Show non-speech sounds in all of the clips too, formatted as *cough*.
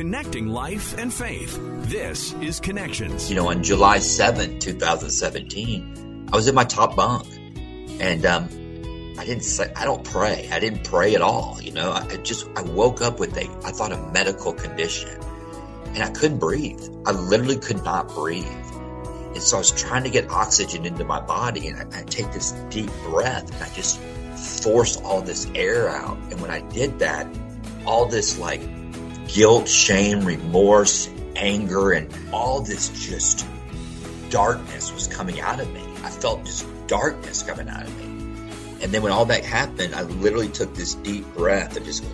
connecting life and faith. This is Connections. You know, on July 7th, 2017, I was in my top bunk and, um, I didn't say, I don't pray. I didn't pray at all. You know, I just, I woke up with a, I thought a medical condition and I couldn't breathe. I literally could not breathe. And so I was trying to get oxygen into my body and I, I take this deep breath and I just force all this air out. And when I did that, all this like guilt, shame, remorse, anger, and all this just darkness was coming out of me. I felt just darkness coming out of me. And then when all that happened, I literally took this deep breath and just,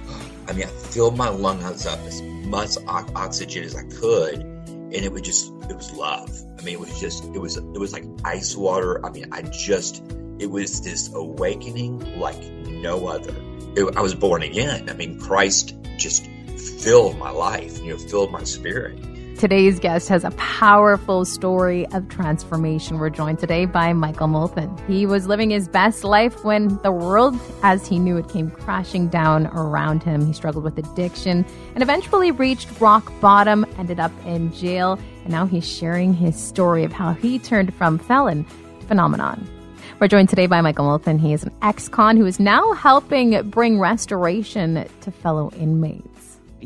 I mean, I filled my lungs up as much oxygen as I could. And it was just, it was love. I mean, it was just, it was, it was like ice water. I mean, I just, it was this awakening like no other. It, I was born again. I mean, Christ just filled my life, you know, filled my spirit. Today's guest has a powerful story of transformation. We're joined today by Michael Molthan. He was living his best life when the world, as he knew it, came crashing down around him. He struggled with addiction and eventually reached rock bottom, ended up in jail, and now he's sharing his story of how he turned from felon to phenomenon. We're joined today by Michael Molthan. He is an ex con who is now helping bring restoration to fellow inmates.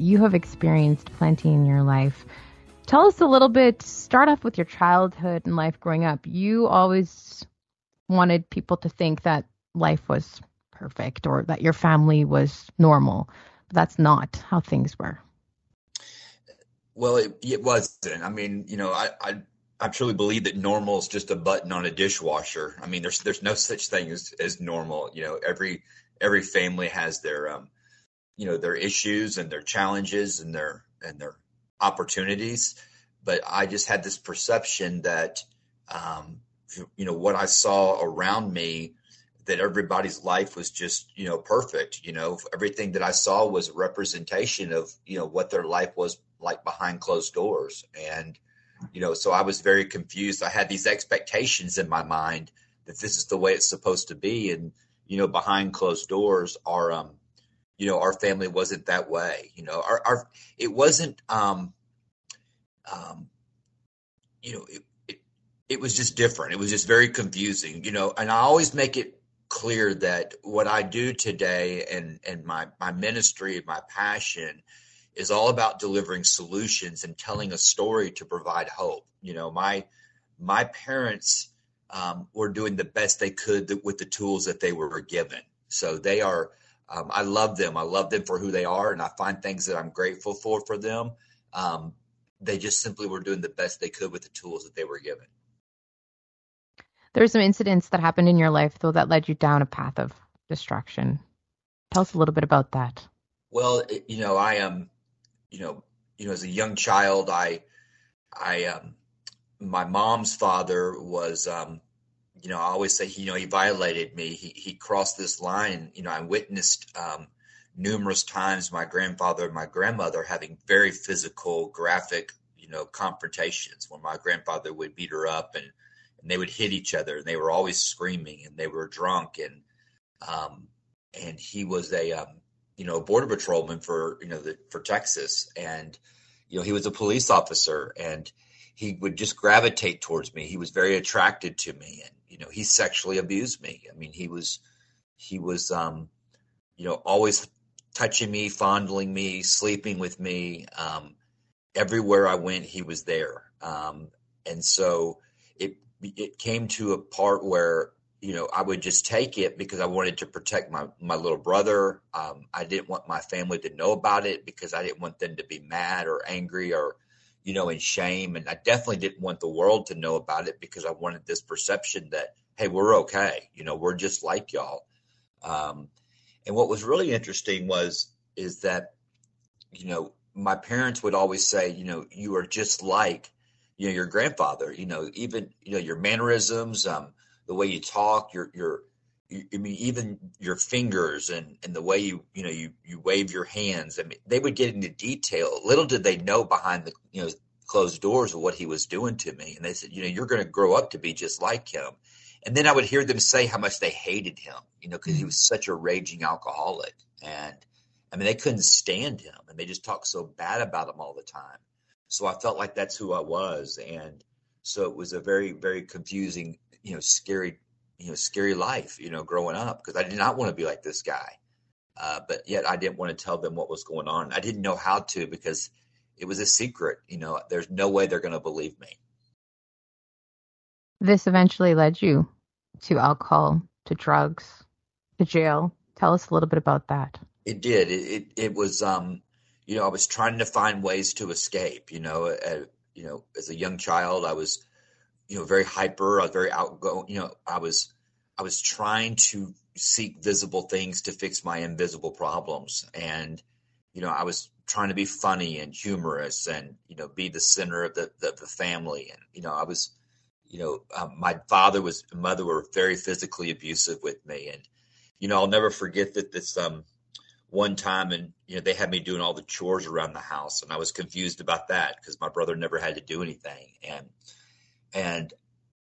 You have experienced plenty in your life. Tell us a little bit, start off with your childhood and life growing up. You always wanted people to think that life was perfect or that your family was normal. But that's not how things were. Well, it, it wasn't. I mean, you know, I, I I truly believe that normal is just a button on a dishwasher. I mean, there's there's no such thing as as normal. You know, every every family has their um, you know, their issues and their challenges and their and their opportunities. But I just had this perception that um, you know what I saw around me that everybody's life was just you know perfect. You know, everything that I saw was a representation of you know what their life was like behind closed doors and you know so i was very confused i had these expectations in my mind that this is the way it's supposed to be and you know behind closed doors are um you know our family wasn't that way you know our, our it wasn't um um you know it, it it was just different it was just very confusing you know and i always make it clear that what i do today and and my my ministry my passion is all about delivering solutions and telling a story to provide hope. You know, my my parents um, were doing the best they could with the tools that they were given. So they are. Um, I love them. I love them for who they are, and I find things that I'm grateful for for them. Um, they just simply were doing the best they could with the tools that they were given. There There's some incidents that happened in your life, though, that led you down a path of destruction. Tell us a little bit about that. Well, you know, I am. Um, you know, you know, as a young child, I, I, um, my mom's father was, um, you know, I always say, you know, he violated me. He, he crossed this line. You know, I witnessed, um, numerous times my grandfather and my grandmother having very physical, graphic, you know, confrontations when my grandfather would beat her up and, and they would hit each other and they were always screaming and they were drunk and, um, and he was a, um, you know, border patrolman for, you know, the, for Texas. And, you know, he was a police officer and he would just gravitate towards me. He was very attracted to me and, you know, he sexually abused me. I mean, he was, he was, um, you know, always touching me, fondling me, sleeping with me. Um, everywhere I went, he was there. Um, and so it, it came to a part where you know, I would just take it because I wanted to protect my my little brother. Um, I didn't want my family to know about it because I didn't want them to be mad or angry or, you know, in shame. And I definitely didn't want the world to know about it because I wanted this perception that hey, we're okay. You know, we're just like y'all. Um, and what was really interesting was is that, you know, my parents would always say, you know, you are just like, you know, your grandfather. You know, even you know your mannerisms. Um, the way you talk, your your I mean, even your fingers and, and the way you, you know, you, you wave your hands. I mean, they would get into detail. Little did they know behind the, you know, closed doors of what he was doing to me. And they said, you know, you're going to grow up to be just like him. And then I would hear them say how much they hated him, you know, because he was mm. such a raging alcoholic. And, I mean, they couldn't stand him and they just talked so bad about him all the time. So I felt like that's who I was. And so it was a very, very confusing, you know, scary, you know, scary life, you know, growing up because I did not want to be like this guy. Uh, but yet I didn't want to tell them what was going on. I didn't know how to because it was a secret. You know, there's no way they're going to believe me. This eventually led you to alcohol, to drugs, to jail. Tell us a little bit about that. It did. It it, it was um, you know, I was trying to find ways to escape. You know, uh, you know, as a young child, I was, you know, very hyper. I was very outgoing. You know, I was I was trying to seek visible things to fix my invisible problems, and you know, I was trying to be funny and humorous, and you know, be the center of the the, the family, and you know, I was you know, um, my father was, mother were very physically abusive with me. And, you know, I'll never forget that this, um, one time and, you know, they had me doing all the chores around the house and I was confused about that because my brother never had to do anything. And, and,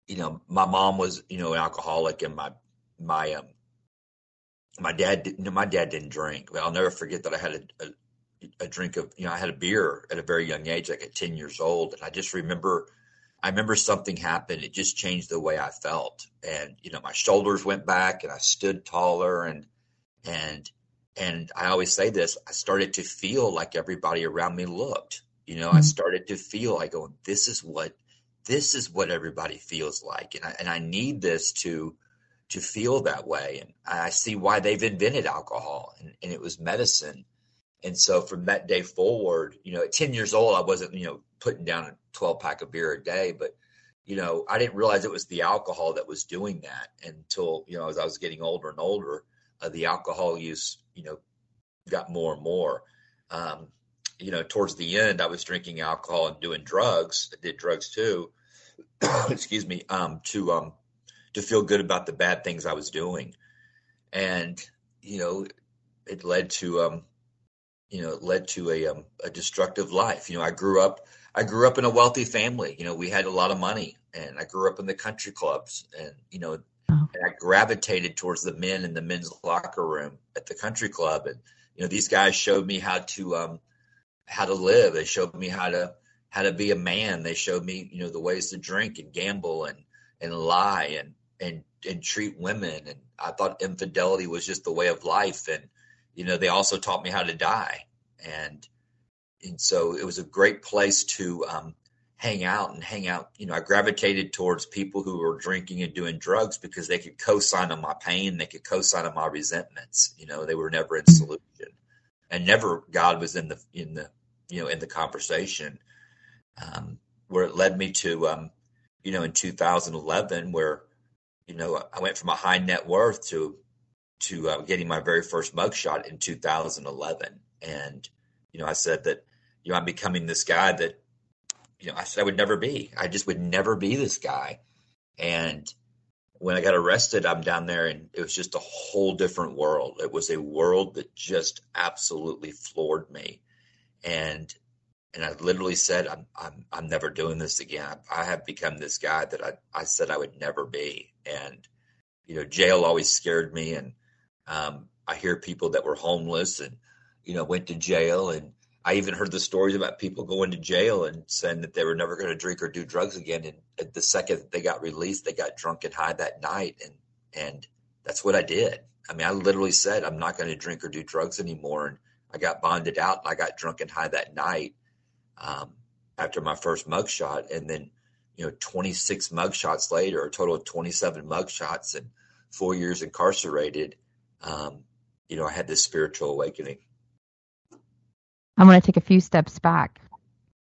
you know, my mom was, you know, an alcoholic and my, my, um, my dad, know, my dad didn't drink. But I'll never forget that I had a, a, a drink of, you know, I had a beer at a very young age, like at 10 years old. And I just remember, I remember something happened. It just changed the way I felt. And, you know, my shoulders went back and I stood taller and, and, and I always say this, I started to feel like everybody around me looked, you know, mm-hmm. I started to feel like going, this is what, this is what everybody feels like. And I, and I need this to, to feel that way. And I see why they've invented alcohol and, and it was medicine. And so from that day forward, you know, at 10 years old, I wasn't, you know, putting down a 12 pack of beer a day, but you know, I didn't realize it was the alcohol that was doing that until, you know, as I was getting older and older, uh, the alcohol use, you know, got more and more. Um, you know, towards the end, I was drinking alcohol and doing drugs. I did drugs too. *clears throat* excuse me, um, to um, to feel good about the bad things I was doing, and you know, it led to um, you know, it led to a um, a destructive life. You know, I grew up I grew up in a wealthy family. You know, we had a lot of money, and I grew up in the country clubs, and you know, oh. and I gravitated towards the men in the men's locker room at the country club, and you know, these guys showed me how to um, how to live. They showed me how to how to be a man. They showed me, you know, the ways to drink and gamble and and lie and and and treat women. And I thought infidelity was just the way of life. And you know, they also taught me how to die. And and so it was a great place to um, hang out and hang out. You know, I gravitated towards people who were drinking and doing drugs because they could co-sign on my pain, they could co-sign on my resentments. You know, they were never in solution, and never God was in the in the you know in the conversation. Um, where it led me to, um, you know, in 2011, where you know I went from a high net worth to to uh, getting my very first mugshot in 2011, and you know I said that you know, I'm becoming this guy that, you know, I said I would never be. I just would never be this guy. And when I got arrested, I'm down there and it was just a whole different world. It was a world that just absolutely floored me. And and I literally said, I'm I'm I'm never doing this again. I, have become this guy that I, I said I would never be. And, you know, jail always scared me and um, I hear people that were homeless and, you know, went to jail and I even heard the stories about people going to jail and saying that they were never going to drink or do drugs again. And the second that they got released, they got drunk and high that night. And, and that's what I did. I mean, I literally said, I'm not going to drink or do drugs anymore. And I got bonded out and I got drunk and high that night um, after my first mugshot. And then, you know, 26 mugshots later, a total of 27 mugshots and four years incarcerated, um, you know, I had this spiritual awakening. I'm going to take a few steps back.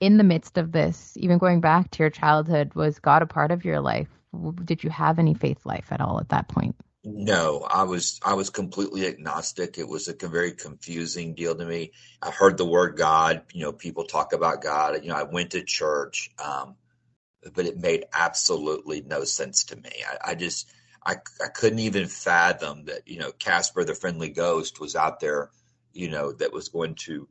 In the midst of this, even going back to your childhood, was God a part of your life? Did you have any faith life at all at that point? No, I was I was completely agnostic. It was a very confusing deal to me. I heard the word God. You know, people talk about God. You know, I went to church, um, but it made absolutely no sense to me. I, I just I, I couldn't even fathom that you know Casper the friendly ghost was out there. You know, that was going to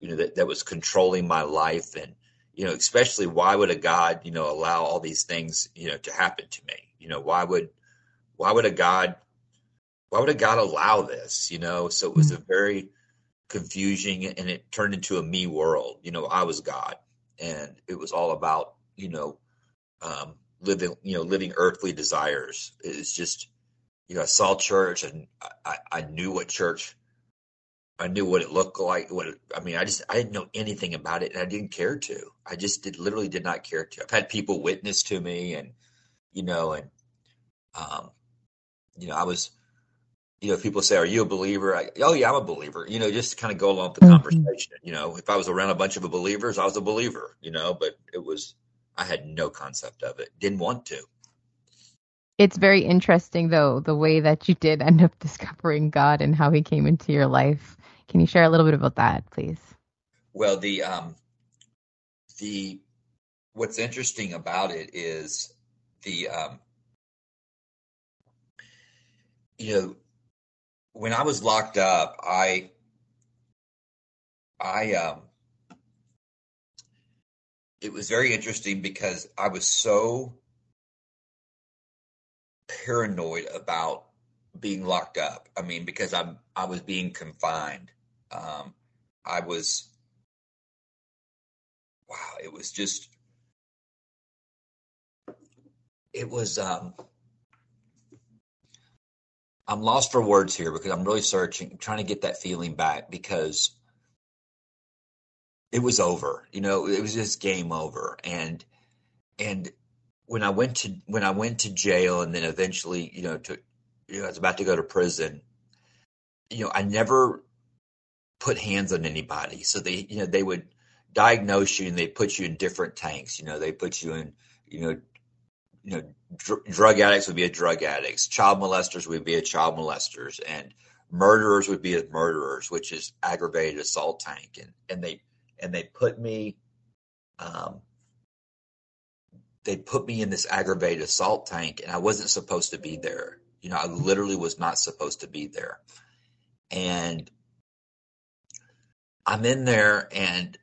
you know, that, that was controlling my life. And, you know, especially why would a God, you know, allow all these things, you know, to happen to me? You know, why would, why would a God, why would a God allow this? You know, so it was a very, confusing and it turned into a me world. You know, I was God and it was all about, you know, um, living, you know, living earthly desires. It's just, you know, I saw church and I, I knew what church, I knew what it looked like. What it, I mean, I just, I didn't know anything about it and I didn't care to. I just did literally did not care to. I've had people witness to me and, you know, and, um, you know, I was, you know, people say, "Are you a believer?" I, oh yeah, I'm a believer. You know, just kind of go along with the mm-hmm. conversation. You know, if I was around a bunch of believers, I was a believer. You know, but it was I had no concept of it. Didn't want to. It's very interesting, though, the way that you did end up *laughs* discovering God and how He came into your life. Can you share a little bit about that, please? Well, the um, the what's interesting about it is the um, you know when I was locked up, I I um it was very interesting because I was so paranoid about being locked up. I mean, because I'm I was being confined. Um I was wow, it was just it was um I'm lost for words here because I'm really searching, trying to get that feeling back because it was over. You know, it was just game over. And and when I went to when I went to jail and then eventually, you know, to you know, I was about to go to prison. You know, I never put hands on anybody. So they, you know, they would diagnose you and they put you in different tanks. You know, they put you in, you know, you know, dr- drug addicts would be a drug addicts, child molesters would be a child molesters, and murderers would be a murderers, which is aggravated assault tank. And and they and they put me, um, they put me in this aggravated assault tank, and I wasn't supposed to be there. You know, I literally was not supposed to be there, and I'm in there, and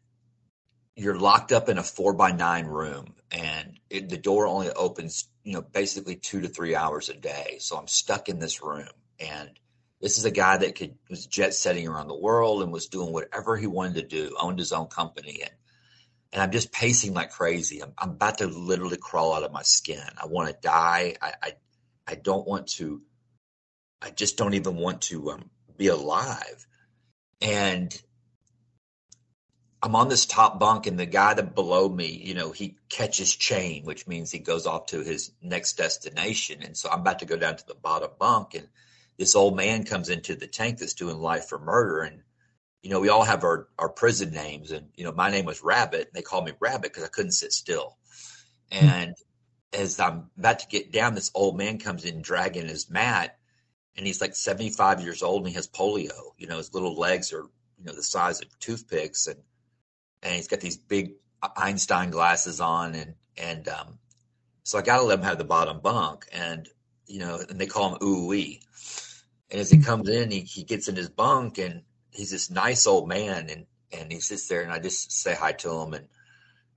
you're locked up in a four by nine room and it, the door only opens, you know, basically two to three hours a day. So I'm stuck in this room, and this is a guy that could was jet setting around the world and was doing whatever he wanted to do, owned his own company, and and I'm just pacing like crazy. I'm, I'm about to literally crawl out of my skin. I want to die. I, I I don't want to. I just don't even want to um, be alive. And I'm on this top bunk, and the guy that below me, you know, he catches chain, which means he goes off to his next destination. And so I'm about to go down to the bottom bunk, and this old man comes into the tank that's doing life for murder. And, you know, we all have our, our prison names. And, you know, my name was Rabbit. And they called me Rabbit because I couldn't sit still. Hmm. And as I'm about to get down, this old man comes in dragging his mat. And he's like 75 years old and he has polio. You know, his little legs are, you know, the size of toothpicks. And, and he's got these big Einstein glasses on, and and um, so I got to let him have the bottom bunk, and you know, and they call him ooh. And as he comes in, he, he gets in his bunk, and he's this nice old man, and and he sits there, and I just say hi to him, and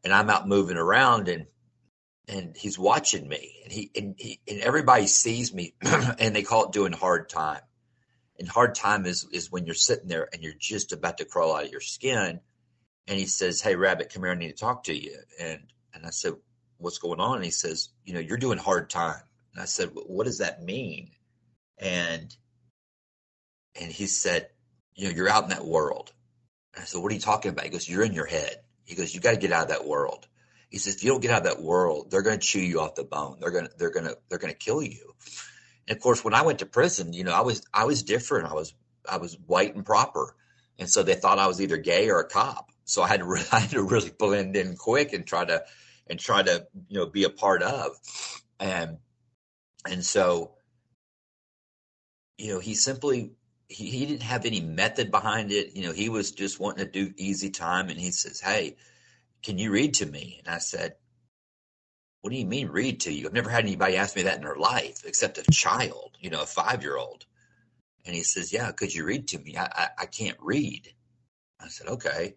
and I'm out moving around, and and he's watching me, and he and he and everybody sees me, *clears throat* and they call it doing hard time. And hard time is is when you're sitting there and you're just about to crawl out of your skin, and he says, "Hey, Rabbit, come here. I need to talk to you." And and I said, "What's going on?" And he says, "You know, you're doing hard time." And I said, "What does that mean?" And and he said, "You know, you're out in that world." And I said, "What are you talking about?" He goes, "You're in your head." He goes, "You got to get out of that world." He says, "If you don't get out of that world, they're going to chew you off the bone. They're going to they're going to they're going to kill you." And of course, when I went to prison, you know, I was I was different. I was I was white and proper, and so they thought I was either gay or a cop so I had to *laughs* I had to really blend in quick and try to and try to you know be a part of, and and so you know he simply he, he didn't have any method behind it. You know he was just wanting to do easy time, and he says, "Hey, can you read to me?" And I said, "What do you mean read to you? I've never had anybody ask me that in their life, except a child, you know, a five year old." And he says, "Yeah, could you read to me? I, I, I can't read." I said, "Okay."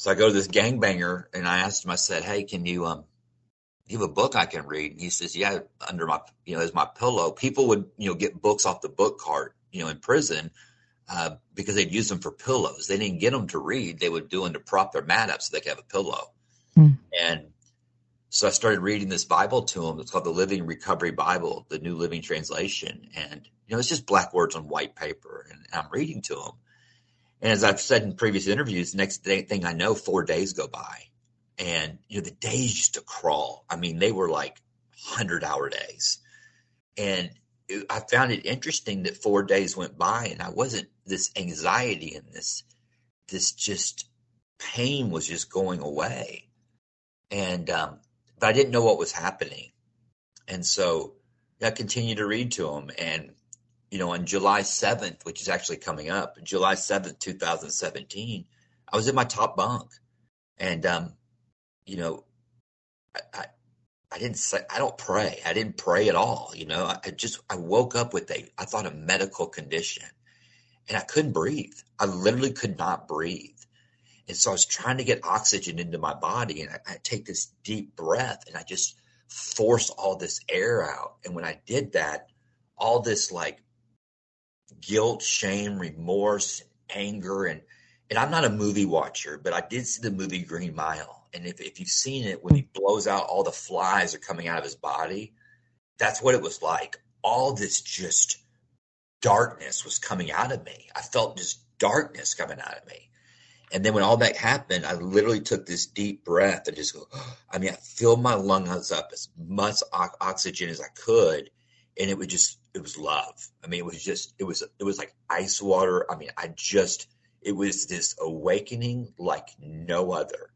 So I go to this gangbanger and I asked him, I said, Hey, can you, um, you have a book I can read? And he says, Yeah, under my, you know, as my pillow. People would, you know, get books off the book cart, you know, in prison. uh, because they'd use them for pillows. They didn't get them to read; they would do them to prop their mat up so they could have a pillow. Mm. And so I started reading this Bible to him. It's called the Living Recovery Bible, the New Living Translation, and you know it's just black words on white paper, and I'm reading to them. And as I've said in previous interviews, next day, thing I know, four days go by, and you know the days used to crawl. I mean, they were like hundred hour days, and it, I found it interesting that four days went by, and I wasn't this anxiety and this this just pain was just going away, and um, but I didn't know what was happening, and so I continued to read to him and you know, on July 7th, which is actually coming up, July 7th, 2017, I was in my top bunk. And, um, you know, I, I, I, didn't say, I don't pray. I didn't pray at all. You know, I, I just, I woke up with a, I thought a medical condition and I couldn't breathe. I literally could not breathe. And so I was trying to get oxygen into my body and I, I take this deep breath and I just force all this air out. And when I did that, all this like guilt, shame, remorse, anger, and and I'm not a movie watcher, but I did see the movie Green Mile. And if, if you've seen it, when he blows out, all the flies are coming out of his body. That's what it was like. All this just darkness was coming out of me. I felt just darkness coming out of me. And then when all that happened, I literally took this deep breath and just go, *gasps* I mean, I filled my lungs up as much oxygen as I could. And it was just it was love. I mean, it was just it was it was like ice water. I mean, I just it was this awakening like no other.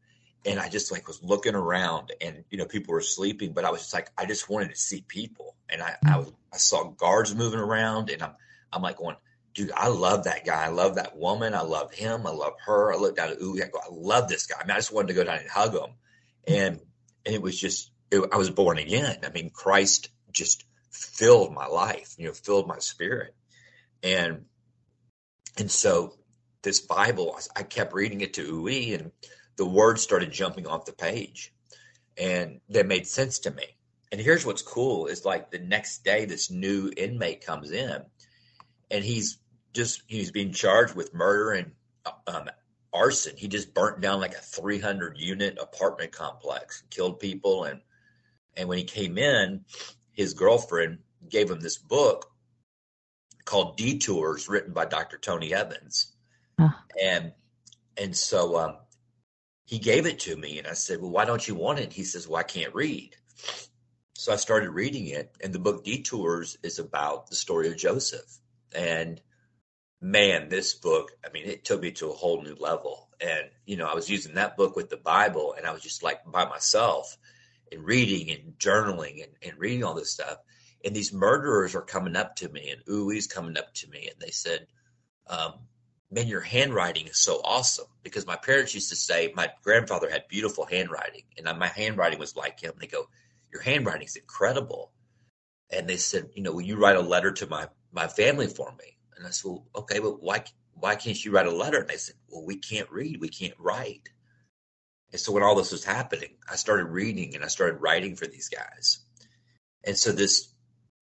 And I just like was looking around and you know people were sleeping, but I was just like I just wanted to see people. And I I, was, I saw guards moving around and I'm I'm like going, dude, I love that guy. I love that woman. I love him. I love her. I looked down at Ooh, I go, I love this guy. I mean, I just wanted to go down and hug him. And and it was just it, I was born again. I mean, Christ just filled my life, you know, filled my spirit. And and so this Bible, I kept reading it to Uwe and the words started jumping off the page and they made sense to me. And here's what's cool is like the next day, this new inmate comes in and he's just, he's being charged with murder and um, arson. He just burnt down like a 300 unit apartment complex, killed people. And, and when he came in, his girlfriend gave him this book called Detours, written by Dr. Tony Evans, and and so um, he gave it to me, and I said, "Well, why don't you want it?" He says, "Well, I can't read." So I started reading it, and the book Detours is about the story of Joseph. And man, this book, I mean, it took me to a whole new level. And, you know, I was using that book with the Bible, and I was just like by myself and reading and journaling and, and reading all this stuff. And these murderers are coming up to me, and Uwe's coming up to me, and they said, um, "Man, your handwriting is so awesome." Because my parents used to say my grandfather had beautiful handwriting, and my handwriting was like him. They go, "Your handwriting is incredible," and they said, "You know, will you write a letter to my my family for me?" And I said, "Well, okay, but why why can't you write a letter?" And they said, "Well, we can't read, we can't write." And so when all this was happening, I started reading and I started writing for these guys. And so this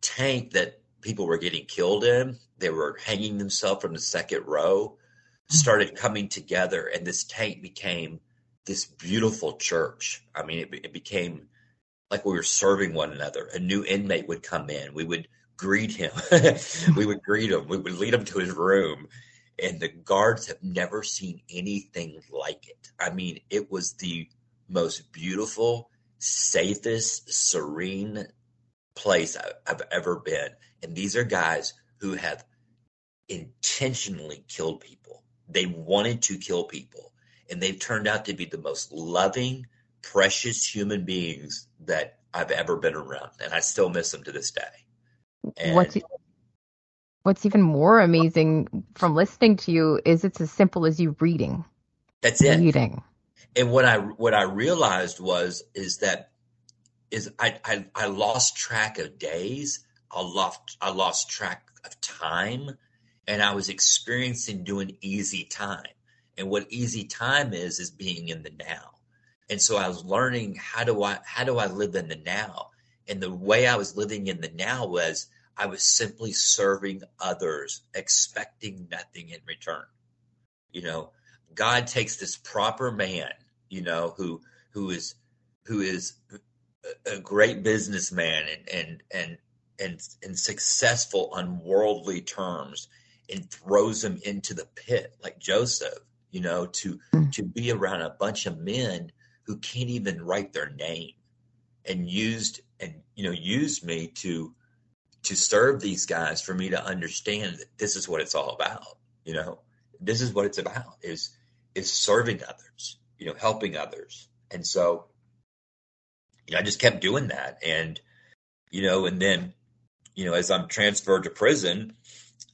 tank that people were getting killed in, they were hanging themselves from the second row, mm-hmm. started coming together. And this tank became this beautiful church. I mean, it, it became like we were serving one another. A new inmate would come in. We would greet him. *laughs* we would greet him. We would lead him to his room and the guards have never seen anything like it. I mean, it was the most beautiful, safest, serene place I've ever been. And these are guys who have intentionally killed people. They wanted to kill people, and they've turned out to be the most loving, precious human beings that I've ever been around. And I still miss them to this day. And What's what's even more amazing from listening to you is it's as simple as you reading. That's it. Reading. And what I what I realized was is that is I I, I lost track of days. I lost I lost track of time, and I was experiencing doing easy time. And what easy time is is being in the now. And so I was learning how do I how do I live in the now. And the way I was living in the now was I was simply serving others, expecting nothing in return. You know, God takes this proper man, you know, who who is who is a great businessman and and and and, and successful on worldly terms and throws him into the pit like Joseph, you know, to mm. to be around a bunch of men who can't even write their name and used and you know used me to to serve these guys for me to understand that this is what it's all about you know this is what it's about is is serving others you know helping others and so you know, I just kept doing that and you know and then you know as I'm transferred to prison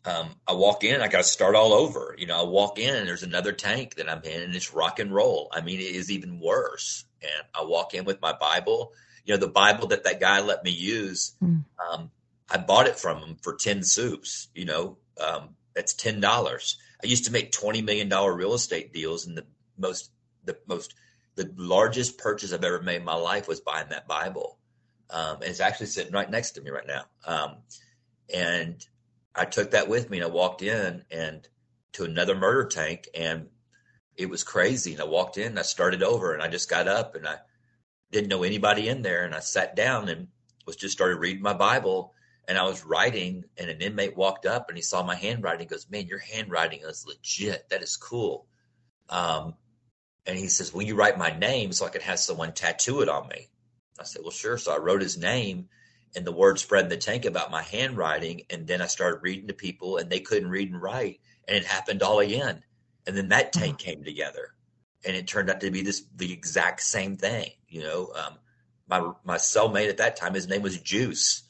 um, I walk in, I got to start all over. You know, I walk in and there's another tank that I'm in and it's rock and roll. I mean, it is even worse. And I walk in with my Bible you know, the Bible that that guy let me use, mm. um, I bought it from him for 10 soups, you know, um, that's $10. I used to make $20 million real estate deals and the most, the most, the largest purchase I've ever made in my life was buying that Bible. Um, and it's actually sitting right next to me right now. Um, and I took that with me and I walked in and to another murder tank and it was crazy. And I walked in and I started over and I just got up and I didn't know anybody in there. And I sat down and was just started reading my Bible. And I was writing, and an inmate walked up and he saw my handwriting. He goes, "Man, your handwriting is legit. That is cool." Um, and he says, "Will you write my name so I could have someone tattoo it on me?" I said, "Well, sure." So I wrote his name, and the word spread in the tank about my handwriting. And then I started reading to people, and they couldn't read and write, and it happened all again. And then that tank mm-hmm. came together and it turned out to be this the exact same thing. You know, um, my my cellmate at that time, his name was Juice.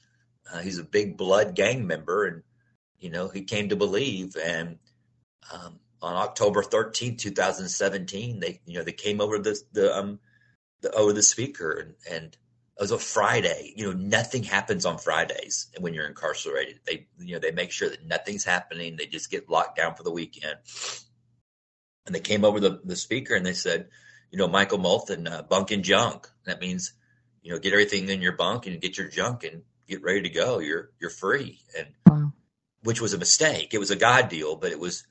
Uh, he's a big blood gang member, and you know he came to believe. And um, on October thirteenth, two thousand seventeen, they you know they came over the the um the over the speaker, and and it was a Friday. You know, nothing happens on Fridays when you're incarcerated. They you know they make sure that nothing's happening. They just get locked down for the weekend and they came over the, the speaker and they said, you know, Michael Molthan, uh, bunk and junk. That means, you know, get everything in your bunk and get your junk and get ready to go. You're you're free. And wow. which was a mistake. It was a God deal, but it was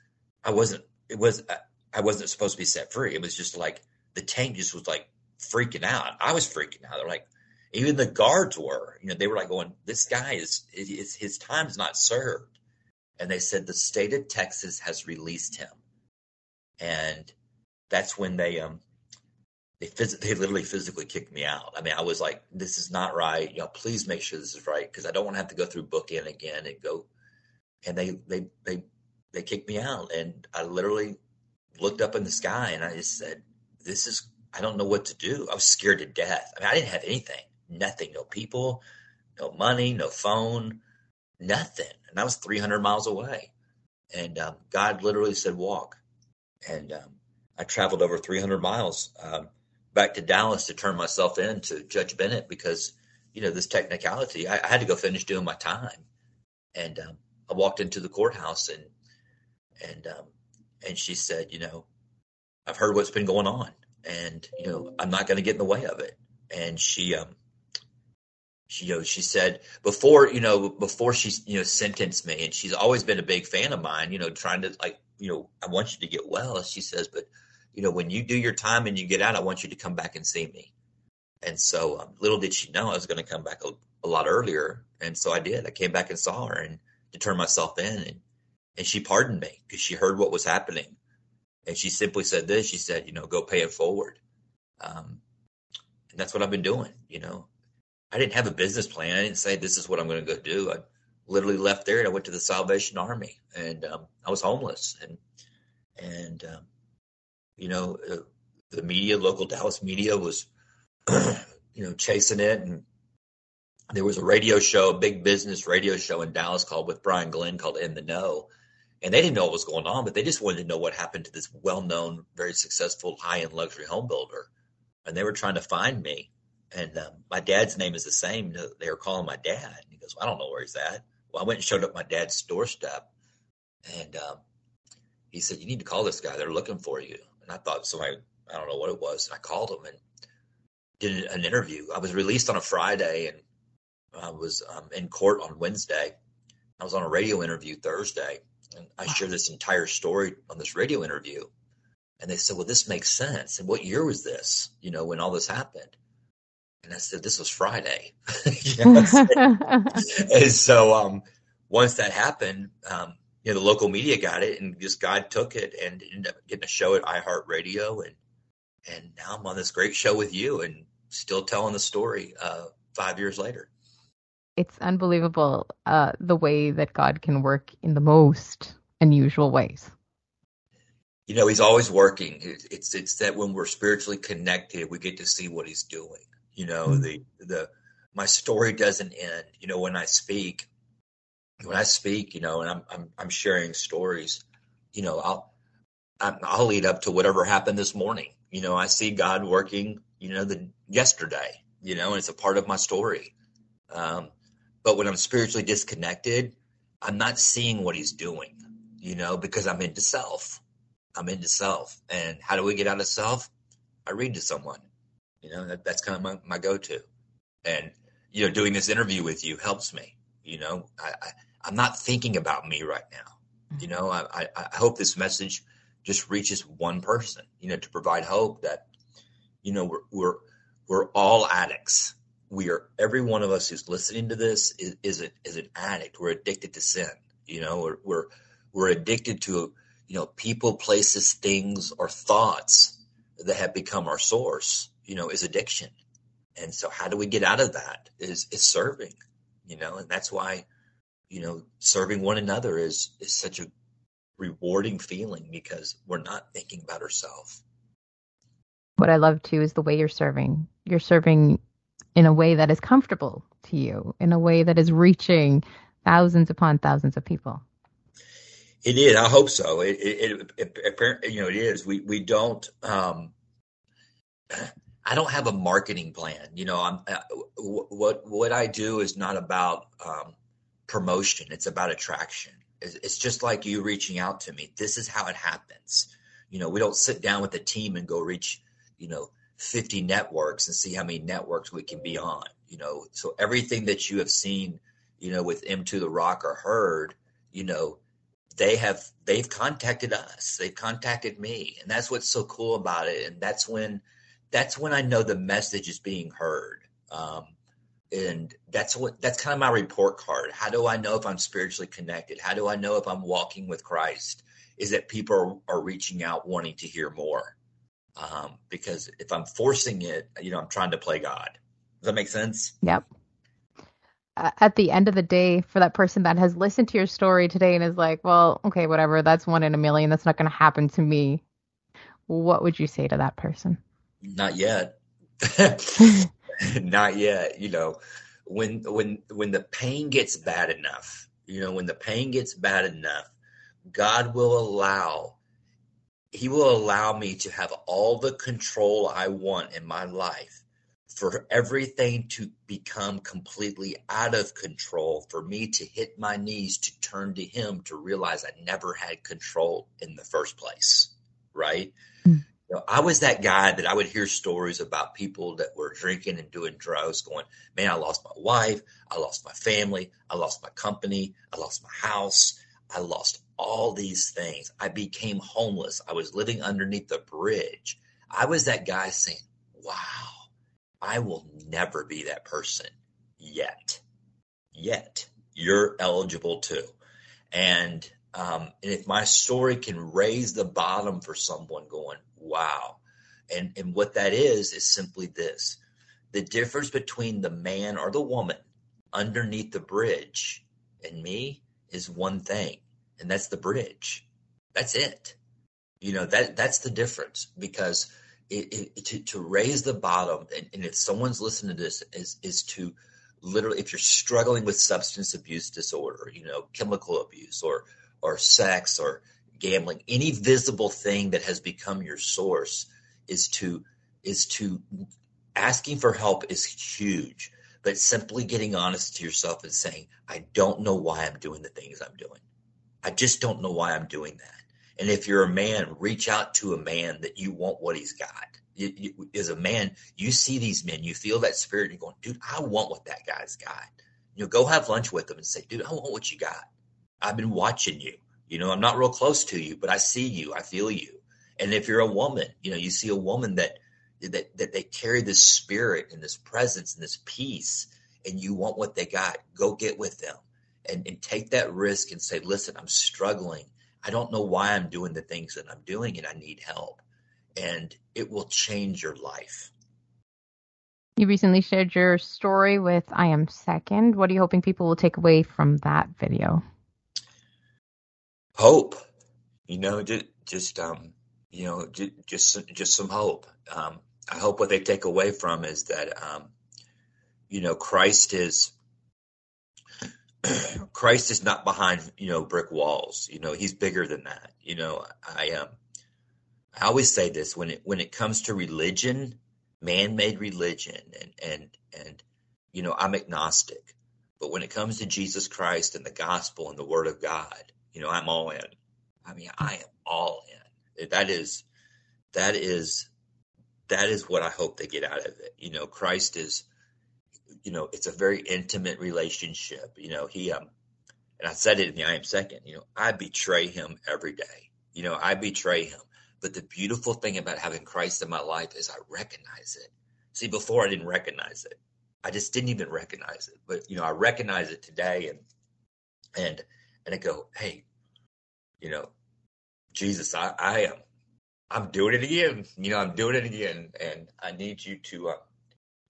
I wasn't it was I wasn't supposed to be set free. It was just like the tank just was like freaking out. I was freaking out. They're like even the guards were, you know, they were like going, this guy is, is his time's not served. And they said the state of Texas has released him and that's when they um they phys- they literally physically kicked me out. I mean, I was like, "This is not right. You know, please make sure this is right because I don't want to have to go through book-in again and go." And they they they they kicked me out, and I literally looked up in the sky and I just said, "This is I don't know what to do." I was scared to death. I mean, I didn't have anything, nothing, no people, no money, no phone, nothing, and I was 300 miles away. And um, God literally said, "Walk." and um, I traveled over 300 miles um, back to Dallas to turn myself in to Judge Bennett because you know this technicality. I, I had to go finish doing my time, and um, I walked into the courthouse and and um, and she said, you know, I've heard what's been going on, and you know I'm not going to get in the way of it. And she um she you know she said before you know before she you know sentenced me, and she's always been a big fan of mine. You know, trying to like you know, I want you to get well. She says, but, you know, when you do your time and you get out, I want you to come back and see me. And so um, little did she know I was going to come back a, a, lot earlier. And so I did. I came back and saw her and to turn myself in. And, and she pardoned me because she heard what was happening. And she simply said this. She said, you know, go pay it forward. Um, and that's what I've been doing. You know, I didn't have a business plan. I didn't say this is what I'm going to go do. I, literally left there and I went to the Salvation Army and um, I was homeless and and um, you know uh, the media, local Dallas media was *clears throat* you know chasing it and there was a radio show, a big business radio show in Dallas called with Brian Glenn called In the Know. And they didn't know what was going on, but they just wanted to know what happened to this well-known, very successful high-end luxury home builder. And they were trying to find me. And um, my dad's name is the same. They were calling my dad. And he goes, well, I don't know where he's at. Well, I went and showed up my dad's doorstep, and um, he said, "You need to call this guy. They're looking for you." And I thought somebody, I don't know what it was, and I called him and did an interview. I was released on a Friday, and I was um, in court on Wednesday, I was on a radio interview Thursday, and I shared this entire story on this radio interview. And they said, "Well, this makes sense." And what year was this? You know, when all this happened? And I said, "This was Friday." *laughs* *laughs* and so, um, once that happened, um, you know, the local media got it, and just God took it and ended up getting a show at iHeartRadio, and and now I'm on this great show with you, and still telling the story uh, five years later. It's unbelievable uh, the way that God can work in the most unusual ways. You know, He's always working. It's it's that when we're spiritually connected, we get to see what He's doing. You know, mm-hmm. the the my story doesn't end. You know, when I speak, when I speak, you know, and I'm I'm, I'm sharing stories, you know, I'll I'll lead up to whatever happened this morning. You know, I see God working, you know, the yesterday, you know, and it's a part of my story. Um, but when I'm spiritually disconnected, I'm not seeing what He's doing, you know, because I'm into self. I'm into self, and how do we get out of self? I read to someone. You know, that, that's kind of my, my go-to. And you know, doing this interview with you helps me. You know, I, I I'm not thinking about me right now. You mm-hmm. know, I, I, I hope this message just reaches one person, you know, to provide hope that, you know, we're, we're, we're all addicts. We are, every one of us who's listening to this is, is, a, is an addict. We're addicted to sin. You know, we're, we're, we're addicted to, you know, people, places, things, or thoughts that have become our source, you know, is addiction. And so how do we get out of that is, is serving, you know, and that's why, you know, serving one another is is such a rewarding feeling because we're not thinking about ourselves. What I love too is the way you're serving. You're serving in a way that is comfortable to you, in a way that is reaching thousands upon thousands of people. It is. I hope so. It, it, it, it you know, it is. We we don't. Um, I don't have a marketing plan. You know, I'm uh, what what I do is not about um, promotion. It's about attraction. It's just like you reaching out to me. This is how it happens. You know, we don't sit down with a team and go reach, you know, 50 networks and see how many networks we can be on. You know, so everything that you have seen, you know, with M2 the Rock or heard, you know, they have they've contacted us. They've contacted me. And that's what's so cool about it. And that's when that's when I know the message is being heard. Um, and that's what that's kind of my report card. How do i know if i'm spiritually connected? How do i know if i'm walking with christ? Is that people are, are reaching out wanting to hear more. Um, because if i'm forcing it you know i'm trying to play god. Does that make sense? Yep. At the end of the day for that person that has listened to your story today and is like well okay whatever that's one in a million that's not going to happen to me. What would you say to that person? Not yet *laughs* *laughs* not yet. You know, when when when the pain gets bad enough, you know, when the pain gets bad enough, God will allow he will allow me to have all the control I want in my life for everything to become completely out of control, for me to hit my knees, to turn to Him, to realize I never had control in the first place. Right? Mm. Know, I was that guy that I would hear stories about people that were drinking and doing drugs, going, "Man, I lost my wife, I lost my family, I lost my company, I lost my house, I lost all these things. I became homeless. I was living underneath the bridge." I was that guy saying, "Wow, I will never be that person yet. Yet you're eligible too." And um, and if my story can raise the bottom for someone going, wow. And, and what that is, is simply this the difference between the man or the woman underneath the bridge and me is one thing, and that's the bridge. That's it. You know, that that's the difference because it, it, to, to raise the bottom, and, and if someone's listening to this, is, is to literally, if you're struggling with substance abuse disorder, you know, chemical abuse or, or sex or gambling, any visible thing that has become your source is to is to asking for help is huge, but simply getting honest to yourself and saying, I don't know why I'm doing the things I'm doing. I just don't know why I'm doing that. And if you're a man, reach out to a man that you want what he's got. You, as a man, you see these men, you feel that spirit, and you're going, dude, I want what that guy's got. you know, go have lunch with them and say, dude, I want what you got. I've been watching you. You know, I'm not real close to you, but I see you, I feel you. And if you're a woman, you know, you see a woman that that that they carry this spirit and this presence and this peace, and you want what they got, go get with them and, and take that risk and say, listen, I'm struggling. I don't know why I'm doing the things that I'm doing and I need help. And it will change your life. You recently shared your story with I Am Second. What are you hoping people will take away from that video? Hope. You know, just, just um, you know, just just, just some hope. Um, I hope what they take away from is that um, you know, Christ is *clears throat* Christ is not behind, you know, brick walls. You know, he's bigger than that. You know, I um I always say this when it when it comes to religion, man-made religion and and and you know, I'm agnostic. But when it comes to Jesus Christ and the gospel and the word of God, you know, I'm all in. I mean, I am all in. That is that is that is what I hope they get out of it. You know, Christ is you know, it's a very intimate relationship. You know, he um and I said it in the I am second, you know, I betray him every day. You know, I betray him. But the beautiful thing about having Christ in my life is I recognize it. See, before I didn't recognize it. I just didn't even recognize it. But you know, I recognize it today and and and I go, hey, you know, Jesus, I, I am I'm doing it again. You know, I'm doing it again. And I need you to uh,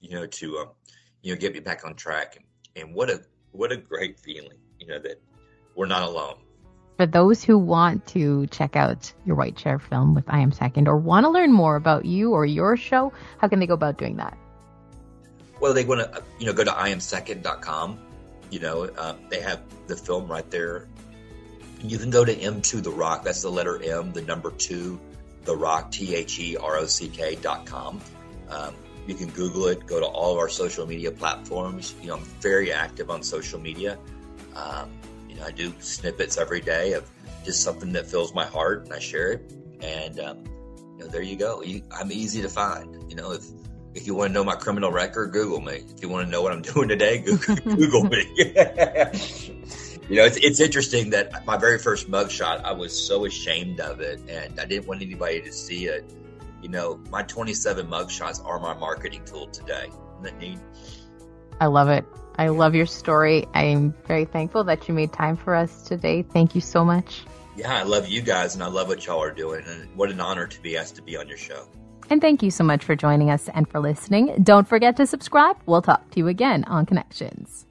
you know, to um you know, get me back on track. And, and what a what a great feeling, you know, that we're not alone. For those who want to check out your White Chair film with I Am Second or want to learn more about you or your show, how can they go about doing that? Well, they want to, you know, go to iamsecond.com. You know, uh, they have the film right there. You can go to M2 The Rock. That's the letter M, the number two, The Rock, T H E R O C K dot com. Um, you can Google it. Go to all of our social media platforms. You know, I'm very active on social media. Um, you know, I do snippets every day of just something that fills my heart, and I share it. And um, you know, there you go. You, I'm easy to find. You know, if if you want to know my criminal record, Google me. If you want to know what I'm *laughs* doing today, Google, Google me. *laughs* you know, it's, it's interesting that my very first mugshot, I was so ashamed of it, and I didn't want anybody to see it you know, my 27 mugshots are my marketing tool today. Isn't that neat? I love it. I love your story. I'm very thankful that you made time for us today. Thank you so much. Yeah, I love you guys and I love what y'all are doing. And what an honor to be asked to be on your show. And thank you so much for joining us and for listening. Don't forget to subscribe. We'll talk to you again on Connections.